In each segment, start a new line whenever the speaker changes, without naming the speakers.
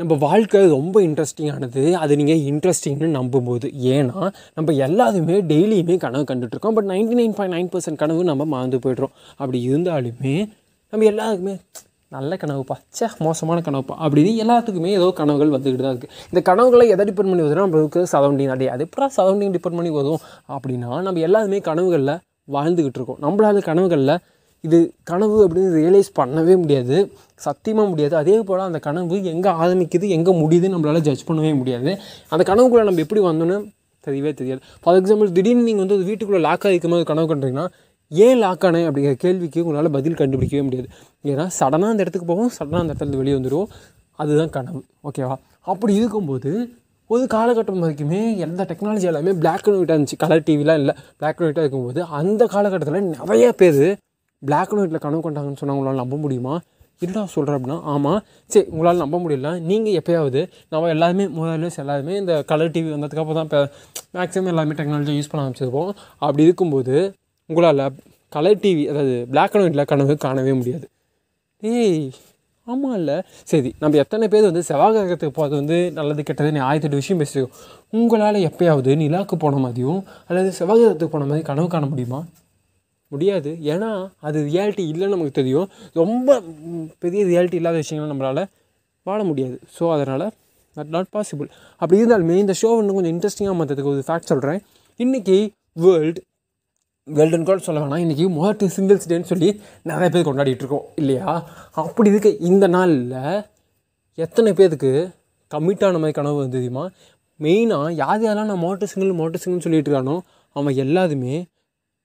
நம்ம வாழ்க்கை ரொம்ப இன்ட்ரெஸ்டிங்கானது அது நீங்கள் இன்ட்ரெஸ்டிங்னு நம்பும்போது. ஏன்னா நம்ம எல்லாருமே டெய்லியுமே கனவு கண்டுட்ருக்கோம் but ninety nine point nine percent கனவு நம்ம மறந்து போய்ட்றோம். அப்படி இருந்தாலுமே நம்ம எல்லாருக்குமே நல்ல கனவுப்பா. சே மோசமான கனவுப்பா. அப்படின்னு எல்லாத்துக்குமே ஏதோ கனவுகள் வந்துக்கிட்டு தான் இருக்குது இந்த கனவுகளை எதை டிபெண்ட் பண்ணி வருதுன்னா நம்மளுக்கு சரௌண்டிங் அடைய அது எப்படா சரௌண்டிங் டிபெண்ட் பண்ணி வரும் அப்படின்னா நம்ம எல்லாருமே கனவுகளில் வாழ்ந்துக்கிட்டு இருக்கோம். நம்மளால கனவுகளில் இது கனவு அப்படின்னு ரியலைஸ் பண்ணவே முடியாது. சத்தியமாக முடியாது. அதே போல் அந்த கனவு எங்கே ஆரம்பிக்குது எங்கே முடியுதுன்னு நம்மளால் ஜட்ஜ் பண்ணவே முடியாது. அந்த கனவுக்குள்ளே நம்ம எப்படி வந்தோன்னு தெரியவே தெரியாது. ஃபார் எக்ஸாம்பிள் திடீர்னு நீங்கள் வந்து ஒரு வீட்டுக்குள்ளே லாக் ஆகிக்கும் போது கனவு கண்டுறீங்கன்னா ஏன் லாக் ஆனேன் அப்படிங்கிற கேள்விக்கு உங்களால் பதில் கண்டுபிடிக்கவே முடியாது. ஏன்னா சடனாக அந்த இடத்துக்கு போவோம் சடனாக அந்த இடத்துல வெளியே வந்துடுவோம் அதுதான் கனவு. ஓகேவா அப்படி இருக்கும்போது ஒரு காலகட்டம் வரைக்குமே எந்த டெக்னாலஜி எல்லாமே பிளாக் அண்ட் ஒயிட்டாக இருந்துச்சு. கலர் டிவிலாம் இல்லை. பிளாக் அண்ட் ஒயிட்டாக இருக்கும்போது அந்த காலகட்டத்தில் நிறைய பேர் பிளாக் அண்ட் ஒயிட்டில் கனவு கொண்டாங்கன்னு சொன்னால் உங்களால் நம்ப முடியுமா? என்னடா சொல்கிறேன் அப்படின்னா ஆமாம் சரி உங்களால் நம்ப முடியல. நீங்கள் எப்போயாவது நம்ம எல்லாருமே முதல்ல எல்லாருமே இந்த கலர் டிவி வந்ததுக்கப்புறம் தான் இப்போ மேக்ஸிமம் எல்லாமே டெக்னாலஜி யூஸ் பண்ண ஆரம்பிச்சிருப்போம் அப்படி இருக்கும்போது உங்களால் கலர் டிவி அதாவது பிளாக் அண்ட் ஒயிட்டில் கனவு காணவே முடியாது. ஏய் ஆமாம் இல்லை. சரி நம்ம எத்தனை பேர் வந்து செவ்வாய் கிரகத்துக்கு போகிறது வந்து நல்லது கெட்டதுன்னு ஆயிரத்தெட்டு விஷயம் பேசியிருக்கோம். உங்களால் எப்போயாவது நிலாவுக்கு போன மாதிரியும் அல்லது செவ்வாய் கிரகத்துக்கு போன மாதிரி கனவு காண முடியுமா? முடியாது. ஏன்னா அது ரியாலிட்டி இல்லைன்னு நமக்கு தெரியும். ரொம்ப பெரிய ரியாலிட்டி இல்லாத விஷயங்கள் நம்மளால் வாழ முடியாது. ஸோ அதனால் தட் நாட் பாசிபிள் அப்படி இருந்தாலுமே இந்த ஷோ இன்னும் கொஞ்சம் இன்ட்ரெஸ்டிங்காக மாற்றதுக்கு ஒரு ஃபேக்ட் சொல்கிறேன் இன்றைக்கி வேர்ல்டு வேர்ல்டுன்னு கூட சொல்ல வேணாம். இன்றைக்கி மொதல் சிங்கிள்ஸ் டேன்னு சொல்லி நிறைய பேர் கொண்டாடிட்டு இருக்கோம். இல்லையா? அப்படி இருக்க. இந்த நாளில் எத்தனை பேருக்கு கம்மிட்டான மாதிரி கனவு வந்து தெரியுமா? மெயினாக யார் யாரெல்லாம் நான் மோட்டர் சிங்கிள் மோட்டர் சிங்கிள்னு சொல்லிட்டு இருக்கானோ அவன் எல்லாருமே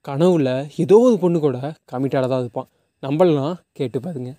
கனவுல ஏதோ ஒரு பொண்ணு கூட கமிட்டாக தான் இருப்பான். நம்பலாம் கேட்டு பாருங்கள்